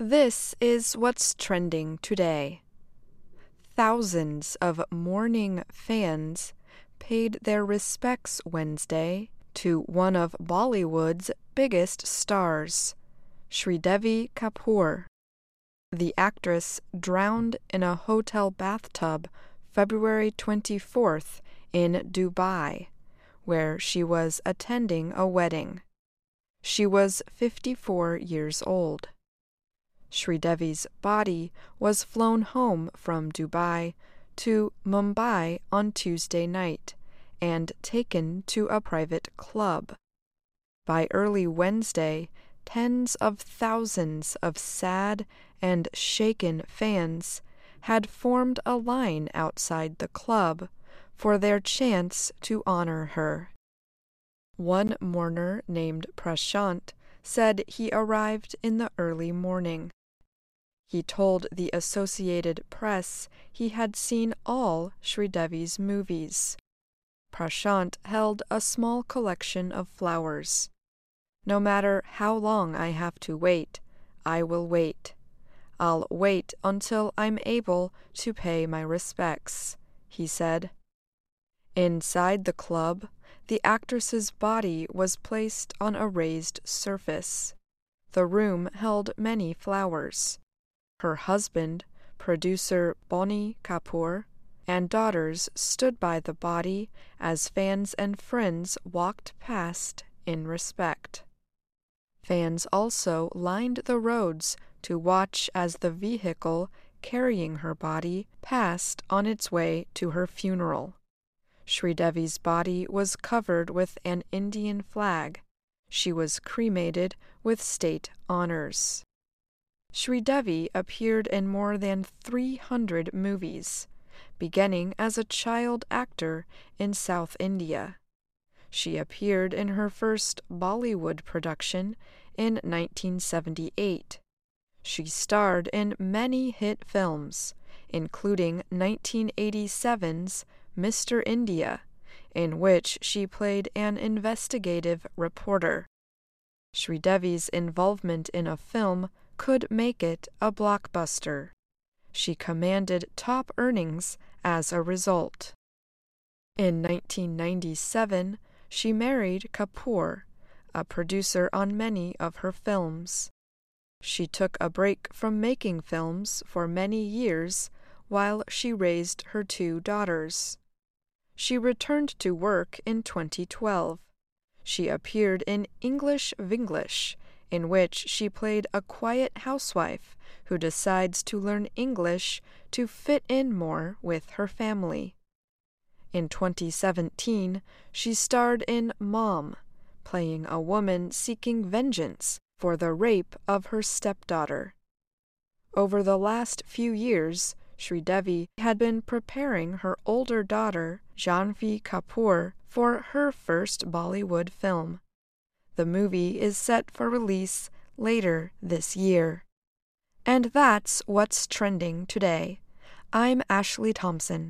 This is what's trending today. Thousands of mourning fans paid their respects Wednesday to one of Bollywood's biggest stars, Sridevi Kapoor. The actress drowned in a hotel bathtub February 24th in Dubai, where she was attending a wedding. She was 54 years old. Sridevi's body was flown home from Dubai to Mumbai on Tuesday night and taken to a private club. By early Wednesday, tens of thousands of sad and shaken fans had formed a line outside the club for their chance to honor her. One mourner named Prashant said he arrived in the early morning. He told the Associated Press he had seen all Sridevi's movies. Prashant held a small collection of flowers. No matter how long I have to wait, I will wait. I'll wait until I'm able to pay my respects, he said. Inside the club, the actress's body was placed on a raised surface. The room held many flowers. Her husband, producer Boney Kapoor, and daughters stood by the body as fans and friends walked past in respect. Fans also lined the roads to watch as the vehicle carrying her body passed on its way to her funeral. Sridevi's body was covered with an Indian flag. She was cremated with state honors. Sridevi appeared in more than 300 movies, beginning as a child actor in South India. She appeared in her first Bollywood production in 1978. She starred in many hit films, including 1987's Mr. India, in which she played an investigative reporter. Sridevi's involvement in a film could make it a blockbuster. She commanded top earnings as a result. In 1997, she married Kapoor, a producer on many of her films. She took a break from making films for many years while she raised her two daughters. She returned to work in 2012. She appeared in English Vinglish, in which she played a quiet housewife who decides to learn English to fit in more with her family. In 2017, she starred in Mom, playing a woman seeking vengeance for the rape of her stepdaughter. Over the last few years, Sridevi had been preparing her older daughter, Janhvi Kapoor, for her first Bollywood film. The movie is set for release later this year. And that's what's trending today. I'm Ashley Thompson.